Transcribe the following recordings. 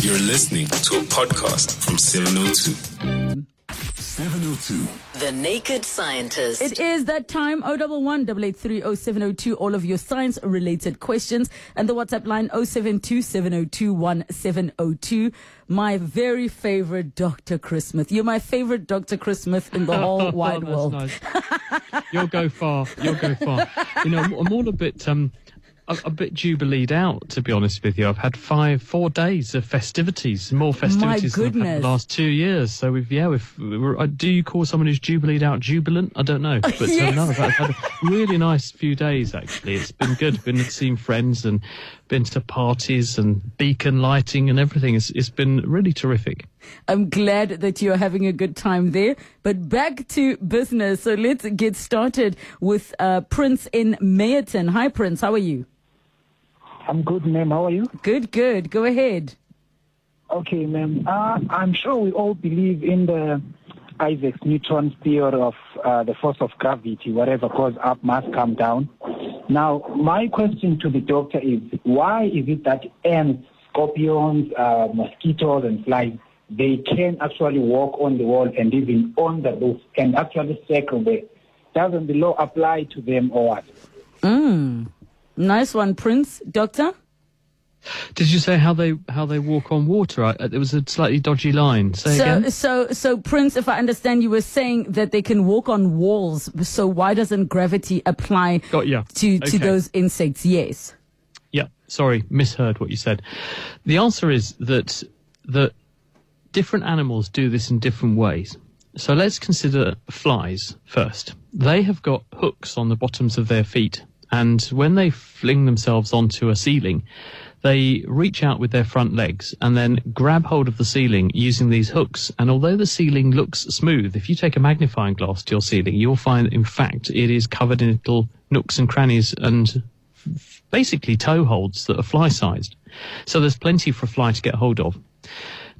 You're listening to a podcast from 702. 702. The Naked Scientist. It is that time, 011 883 all of your science related questions, and the WhatsApp line 072 702 1702. My very favorite Dr. Chris Smith. You're my favorite Dr. Chris Smith in the whole wide That's world. nice. You'll go far. You'll go far. You know, I'm, I'm all a bit um, a, a bit jubileed out, to be honest with you. I've had five, four days of festivities, more festivities than I've had in the last two years. So we've, yeah, we've. We're, uh, do you call someone who's jubileed out jubilant? I don't know, but Yes. no, I've, had- I've had a really nice few days actually. It's been good. Been seeing friends and been to parties and beacon lighting and everything. It's it's been really terrific. I'm glad that you're having a good time there. But back to business. So let's get started with uh, Prince in Meyerton. Hi, Prince. How are you? I'm good, ma'am. How are you? Good, good. Go ahead. Okay, ma'am. Uh, I'm sure we all believe in the Isaac Newton's theory of uh, the force of gravity. Whatever goes up must come down. Now, my question to the doctor is, why is it that ants, scorpions, uh, mosquitoes, and flies they can actually walk on the wall and even on the roof and actually circle there? Doesn't the law apply to them or what? Nice one, Prince. Doctor? Did you say how they how they walk on water? I, there was a slightly dodgy line. Say So, again. so, so, Prince, if I understand, you were saying that they can walk on walls. So why doesn't gravity apply Got to to those insects? Yes. Yeah, sorry, misheard what you said. The answer is that that different animals do this in different ways. So let's consider flies first. They have got hooks on the bottoms of their feet, and when they fling themselves onto a ceiling, they reach out with their front legs and then grab hold of the ceiling using these hooks. And although the ceiling looks smooth, if you take a magnifying glass to your ceiling, you'll find, in fact, it is covered in little nooks and crannies and basically toe holds that are fly sized. So there's plenty for a fly to get hold of.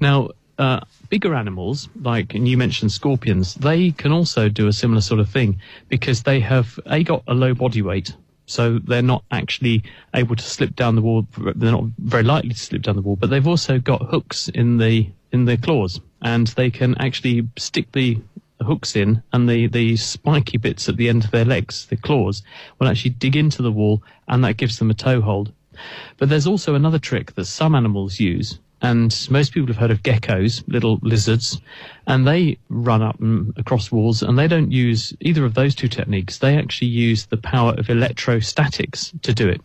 Now, uh, bigger animals, like, and you mentioned scorpions, they can also do a similar sort of thing because they have, A, got a low body weight. So they're not actually able to slip down the wall. They're not very likely to slip down the wall, but they've also got hooks in the, in their claws and they can actually stick the hooks in and the, the spiky bits at the end of their legs, the claws, will actually dig into the wall and that gives them a toe hold. But there's also another trick that some animals use, and most people have heard of geckos, little lizards, and they run up and across walls, and they don't use either of those two techniques. They actually use the power of electrostatics to do it.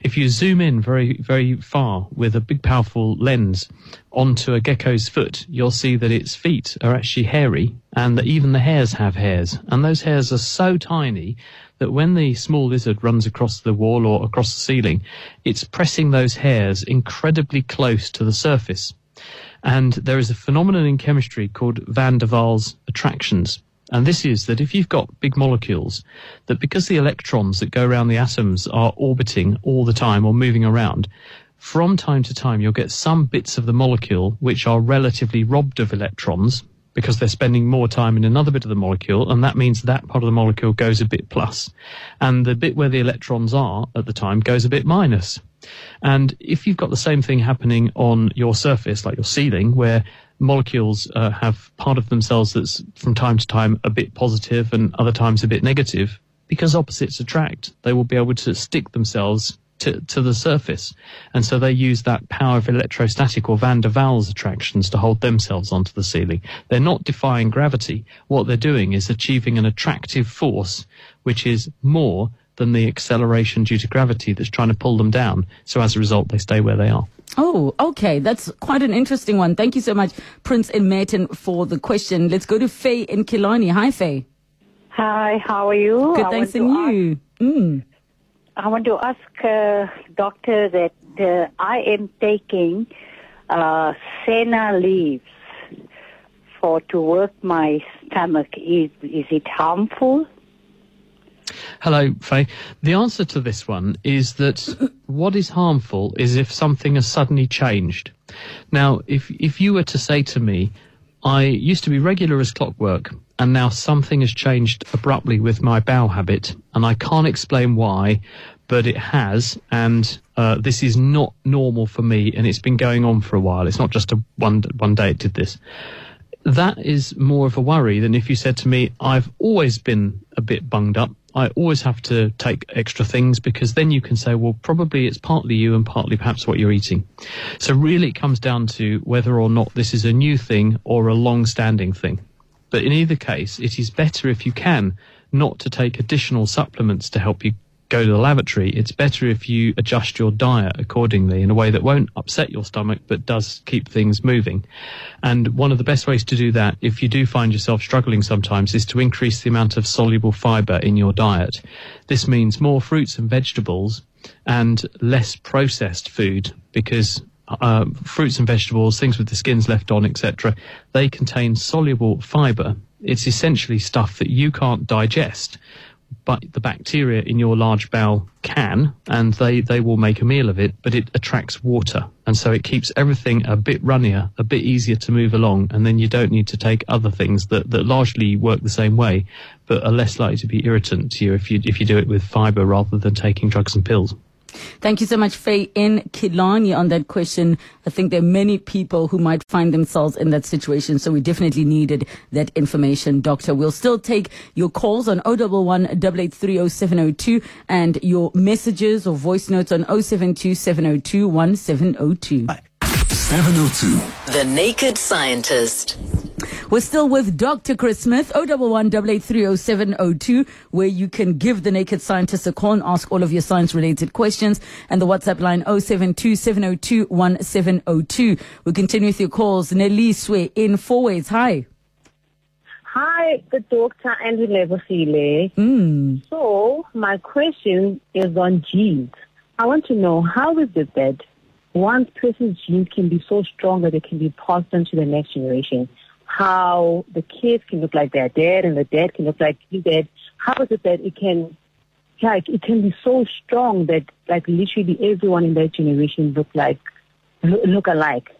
If you zoom in very, very far with a big, powerful lens onto a gecko's foot, you'll see that its feet are actually hairy, and that even the hairs have hairs, and those hairs are so tiny that when the small lizard runs across the wall or across the ceiling, it's pressing those hairs incredibly close to the surface. And there is a phenomenon in chemistry called van der Waals attractions. And this is that if you've got big molecules, that because the electrons that go around the atoms are orbiting all the time or moving around, from time to time you'll get some bits of the molecule which are relatively robbed of electrons because they're spending more time in another bit of the molecule, and that means that part of the molecule goes a bit plus, and the bit where the electrons are at the time goes a bit minus. And if you've got the same thing happening on your surface, like your ceiling, where molecules uh, have part of themselves that's from time to time a bit positive and other times a bit negative, because opposites attract, they will be able to stick themselves to, to the surface. And so they use that power of electrostatic or van der Waals attractions to hold themselves onto the ceiling. They're not defying gravity. What they're doing is achieving an attractive force, which is more than the acceleration due to gravity that's trying to pull them down. So as a result, they stay where they are. Oh, okay. That's quite an interesting one. Thank you so much, Prince in Merton, for the question. Let's go to Faye in Killarney. Hi, Faye. Hi, how are you? Good, I thanks, and to you. Mm. I want to ask uh, doctor that uh, I am taking uh, senna leaves for to work my stomach. Is is it harmful? Hello, Faye. The answer to this one is that what is harmful is if something has suddenly changed. Now, if if you were to say to me, I used to be regular as clockwork, and now something has changed abruptly with my bowel habit, and I can't explain why, but it has, and uh, this is not normal for me, and it's been going on for a while. It's not just a one one day it did this. That is more of a worry than if you said to me, "I've always been a bit bunged up. I always have to take extra things," because then you can say, "Well, probably it's partly you and partly perhaps what you're eating." So really, it comes down to whether or not this is a new thing or a long-standing thing. But in either case, it is better if you can not to take additional supplements to help you go to the lavatory. It's better if you adjust your diet accordingly in a way that won't upset your stomach but does keep things moving. And one of the best ways to do that, if you do find yourself struggling sometimes, is to increase the amount of soluble fiber in your diet. This means more fruits and vegetables and less processed food because uh, fruits and vegetables, things with the skins left on, etc., they contain soluble fiber. It's essentially stuff that you can't digest, but the bacteria in your large bowel can, and they, they will make a meal of it, but it attracts water. And so it keeps everything a bit runnier, a bit easier to move along, and then you don't need to take other things that, that largely work the same way, but are less likely to be irritant to you if you, if you do it with fiber rather than taking drugs and pills. Thank you so much, Faye, in Killarney on that question. I think there are many people who might find themselves in that situation, so we definitely needed that information, Doctor. We'll still take your calls on 011 8830702 and your messages or voice notes on 072 702 1702. 702. The Naked Scientist. We're still with Dr. Chris Smith, 011 8830702, where you can give the Naked Scientist a call and ask all of your science related questions. And the WhatsApp line 072 702 1702. We continue with your calls. Neliswe in Fourways. Hi. Hi, the doctor and Levosile. Mm. So my question is on genes. I want to know how is it that one person's genes can be so strong that they can be passed on to the next generation? How the kids can look like their dad and the dad can look like his dad. How is it that it can, like, it can be so strong that, like, literally everyone in that generation look like, look alike,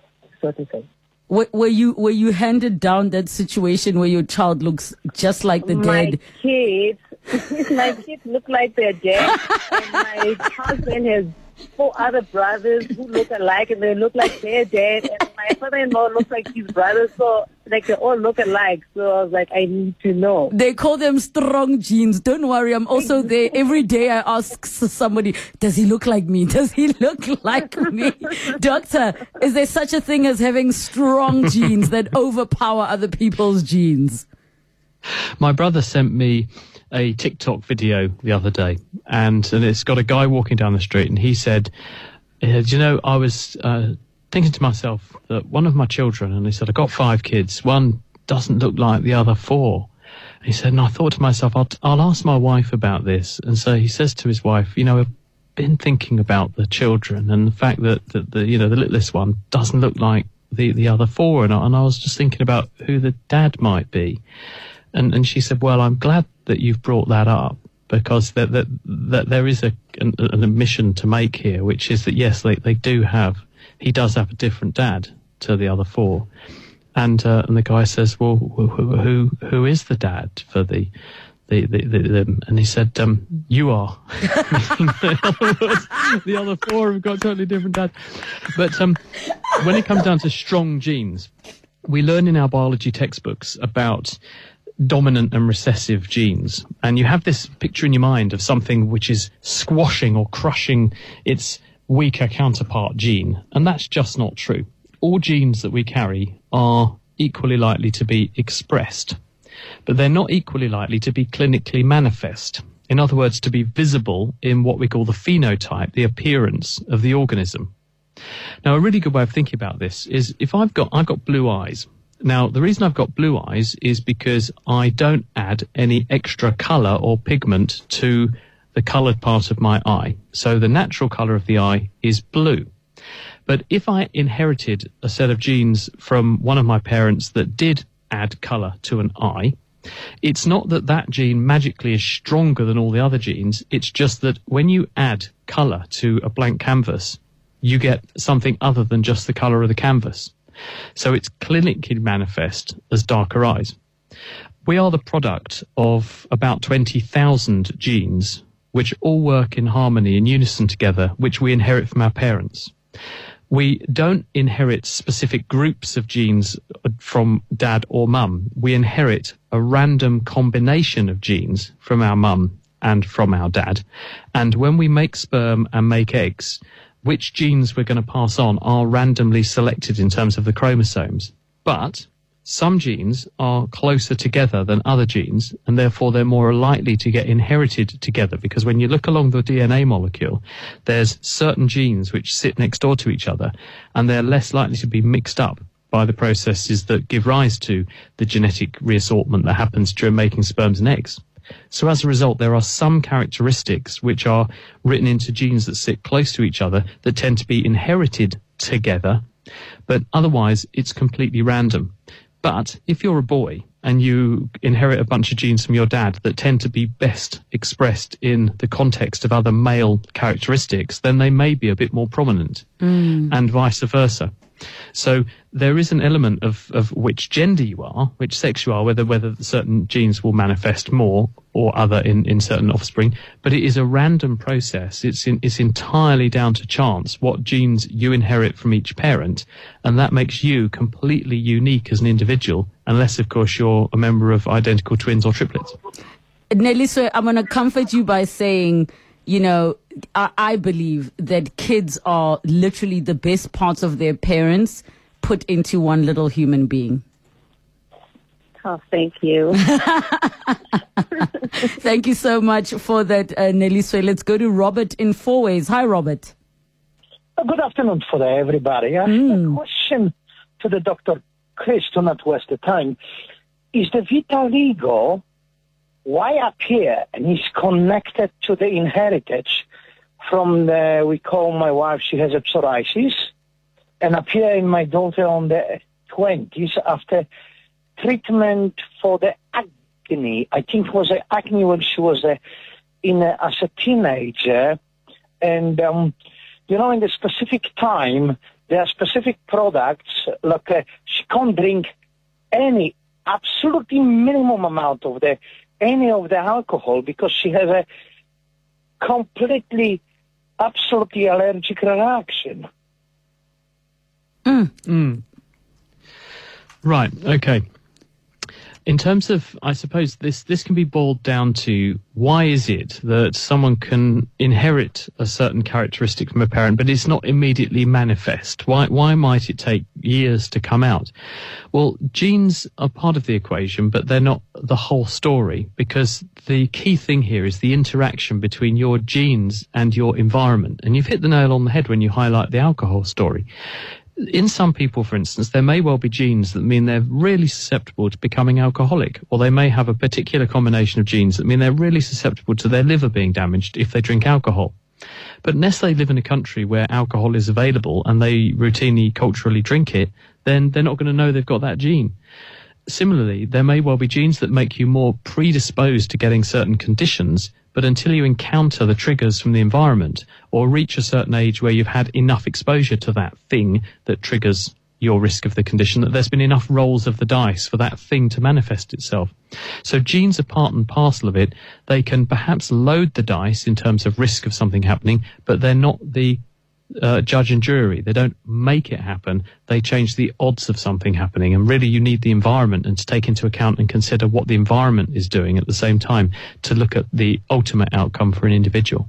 so to say? Were, you were you handed down that situation where your child looks just like the my dad? kids, my kids look like their dad, and my husband has four other brothers who look alike, and they look like their dad, and my father-in-law looks like his brother, so like they all look alike. So I was like, I need to know. They call them strong genes. Don't worry, I'm also there. Every day I ask somebody, does he look like me? Does he look like me? Doctor, is there such a thing as having strong genes that overpower other people's genes? My brother sent me a TikTok video the other day, and, and it's got a guy walking down the street, and he said, uh, "Do you know, I was uh, thinking to myself that one of my children, and he said, I got five kids, one doesn't look like the other four. He said, and I thought to myself, I'll, I'll ask my wife about this. And so he says to his wife, you know, I've been thinking about the children and the fact that, that the, you know, the littlest one doesn't look like the, the other four. And I, and I was just thinking about who the dad might be. And, and she said, well, I'm glad that you've brought that up because that, that, that there is a, an, an admission to make here, which is that yes, they, they do have, he does have a different dad to the other four. And, uh, and the guy says, well, who, who, who, is the dad for the, the, the, the, the and he said, um, you are. the other four have got totally different dads. But, um, when it comes down to strong genes, we learn in our biology textbooks about dominant and recessive genes. And you have this picture in your mind of something which is squashing or crushing its weaker counterpart gene. And that's just not true. All genes that we carry are equally likely to be expressed, but they're not equally likely to be clinically manifest. In other words, to be visible in what we call the phenotype, the appearance of the organism. Now, a really good way of thinking about this is if I've got, I've got blue eyes. Now, the reason I've got blue eyes is because I don't add any extra color or pigment to the colored part of my eye. So the natural color of the eye is blue. But if I inherited a set of genes from one of my parents that did add color to an eye, it's not that that gene magically is stronger than all the other genes. It's just that when you add color to a blank canvas, you get something other than just the color of the canvas. So it's clinically manifest as darker eyes. We are the product of about 20,000 genes which all work in harmony, in unison together, which we inherit from our parents. We don't inherit specific groups of genes uh, from dad or mum. We inherit a random combination of genes from our mum and from our dad. And when we make sperm and make eggs, which genes we're going to pass on are randomly selected in terms of the chromosomes. But some genes are closer together than other genes, and therefore they're more likely to get inherited together. Because when you look along the DNA molecule, there's certain genes which sit next door to each other, and they're less likely to be mixed up by the processes that give rise to the genetic reassortment that happens during making sperms and eggs. So as a result, there are some characteristics which are written into genes that sit close to each other that tend to be inherited together, but otherwise it's completely random. But if you're a boy and you inherit a bunch of genes from your dad that tend to be best expressed in the context of other male characteristics, then they may be a bit more prominent, mm. and vice versa. So there is an element of, of which gender you are, which sex you are, whether whether certain genes will manifest more or other in, in certain offspring. But it is a random process. It's in, it's entirely down to chance what genes you inherit from each parent, and that makes you completely unique as an individual, unless of course you're a member of identical twins or triplets. Nelly, so I'm going to comfort you by saying you know, I, I believe that kids are literally the best parts of their parents put into one little human being. Oh, thank you. thank you so much for that, uh, Nelly. So let's go to Robert in Fourways. Hi, Robert. Uh, good afternoon for everybody. I mm. a question to the Dr. Chris to not waste the time. Is the vitiligo why up here? and he's connected to the inheritance from the, we call my wife, she has a psoriasis, and appear in my daughter on the 20s after treatment for the acne. I think it was acne when she was a, in a, as a teenager. And, um, you know, in the specific time, there are specific products, like uh, she can't drink any absolutely minimum amount of the any of the alcohol because she has a completely, absolutely allergic reaction. Mm. Mm. Right. Okay in terms of, I suppose this this can be boiled down to why is it that someone can inherit a certain characteristic from a parent, but it's not immediately manifest? Why why might it take years to come out? Well, genes are part of the equation, but they're not the whole story because the key thing here is the interaction between your genes and your environment. And you've hit the nail on the head when you highlight the alcohol story in some people, for instance, there may well be genes that mean they're really susceptible to becoming alcoholic, or they may have a particular combination of genes that mean they're really susceptible to their liver being damaged if they drink alcohol. But unless they live in a country where alcohol is available and they routinely culturally drink it, then they're not going to know they've got that gene. Similarly, there may well be genes that make you more predisposed to getting certain conditions but until you encounter the triggers from the environment or reach a certain age where you've had enough exposure to that thing that triggers your risk of the condition, that there's been enough rolls of the dice for that thing to manifest itself. So genes are part and parcel of it. They can perhaps load the dice in terms of risk of something happening, but they're not the uh, judge and jury. They don't make it happen. They change the odds of something happening. And really, you need the environment and to take into account and consider what the environment is doing at the same time to look at the ultimate outcome for an individual.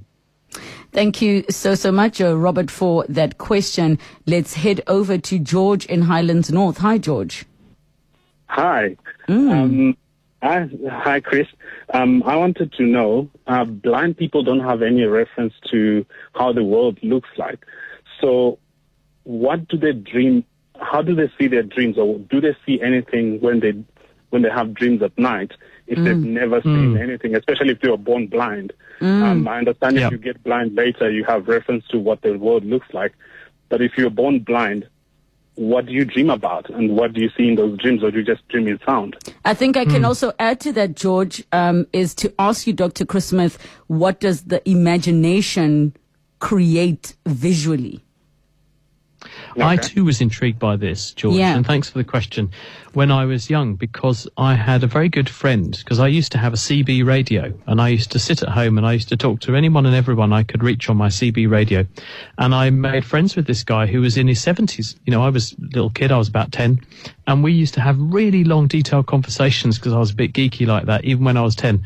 Thank you so, so much, uh, Robert, for that question. Let's head over to George in Highlands North. Hi, George. Hi. Mm. Um, Hi, hi Chris. Um, I wanted to know, uh, blind people don't have any reference to how the world looks like. So what do they dream? How do they see their dreams or do they see anything when they, when they have dreams at night? If mm. they've never seen mm. anything, especially if they were born blind. Mm. Um, I understand if you get blind later, you have reference to what the world looks like. But if you're born blind, what do you dream about and what do you see in those dreams or do you just dream in sound? I think I can mm. also add to that, George, um, is to ask you, Dr. Chris Smith, what does the imagination create visually? I too was intrigued by this, George, Yeah. and thanks for the question. When I was young, because I had a very good friend, because I used to have a CB radio, and I used to sit at home and I used to talk to anyone and everyone I could reach on my CB radio. And I made friends with this guy who was in his 70s. You know, I was a little kid, I was about 10, and we used to have really long, detailed conversations because I was a bit geeky like that, even when I was 10.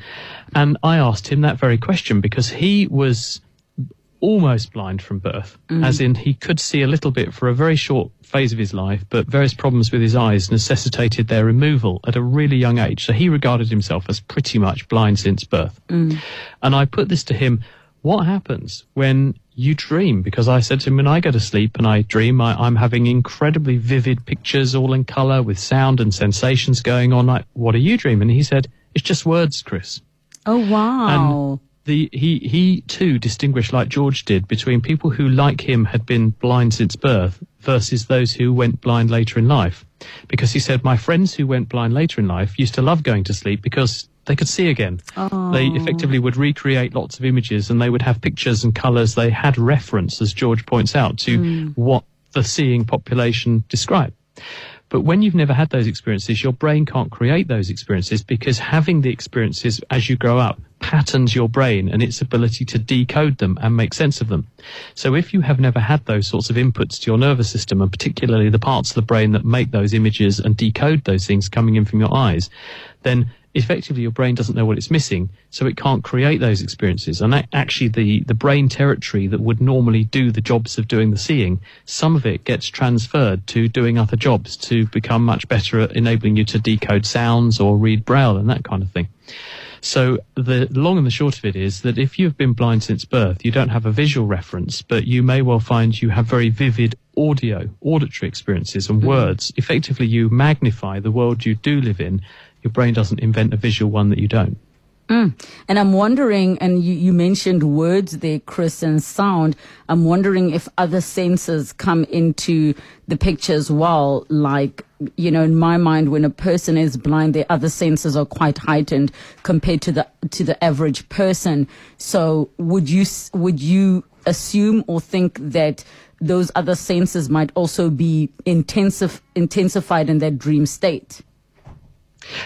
And I asked him that very question because he was almost blind from birth, mm. as in he could see a little bit for a very short phase of his life, but various problems with his eyes necessitated their removal at a really young age. So he regarded himself as pretty much blind since birth. Mm. And I put this to him what happens when you dream? Because I said to him, when I go to sleep and I dream, I, I'm having incredibly vivid pictures, all in colour, with sound and sensations going on. Like, what are you dreaming? And he said, it's just words, Chris Oh wow. The he he too distinguished like George did between people who like him had been blind since birth versus those who went blind later in life. Because he said my friends who went blind later in life used to love going to sleep because they could see again. They effectively would recreate lots of images and they would have pictures and colors. They had reference as George points out to mm. what the seeing population described. But when you've never had those experiences, your brain can't create those experiences because having the experiences as you grow up patterns your brain and its ability to decode them and make sense of them. So if you have never had those sorts of inputs to your nervous system and particularly the parts of the brain that make those images and decode those things coming in from your eyes, then effectively your brain doesn't know what it's missing, so it can't create those experiences. And actually, the, the brain territory that would normally do the jobs of doing the seeing, some of it gets transferred to doing other jobs to become much better at enabling you to decode sounds or read braille and that kind of thing. So the long and the short of it is that if you've been blind since birth, you don't have a visual reference, but you may well find you have very vivid audio, auditory experiences and mm-hmm. words. Effectively, you magnify the world you do live in. Your brain doesn't invent a visual one that you don't. Mm. And I'm wondering, and you, you mentioned words there, Chris, and sound. I'm wondering if other senses come into the picture as well. Like, you know, in my mind, when a person is blind, their other senses are quite heightened compared to the to the average person. So, would you would you assume or think that those other senses might also be intensif- intensified in that dream state?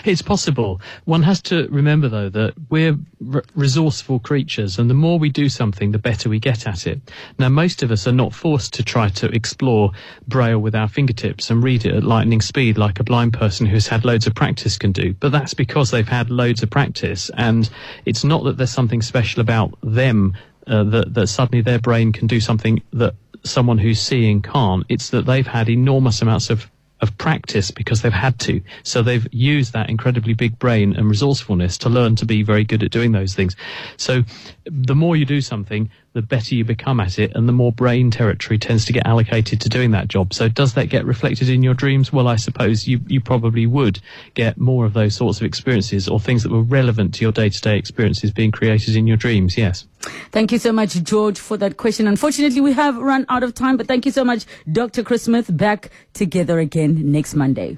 It's possible. One has to remember, though, that we're r- resourceful creatures, and the more we do something, the better we get at it. Now, most of us are not forced to try to explore Braille with our fingertips and read it at lightning speed like a blind person who's had loads of practice can do. But that's because they've had loads of practice, and it's not that there's something special about them uh, that, that suddenly their brain can do something that someone who's seeing can't. It's that they've had enormous amounts of of practice because they've had to. So they've used that incredibly big brain and resourcefulness to learn to be very good at doing those things. So the more you do something, the better you become at it and the more brain territory tends to get allocated to doing that job. So does that get reflected in your dreams? Well, I suppose you, you probably would get more of those sorts of experiences or things that were relevant to your day to day experiences being created in your dreams. Yes. Thank you so much, George, for that question. Unfortunately, we have run out of time, but thank you so much, Dr. Chris Smith. Back together again next Monday.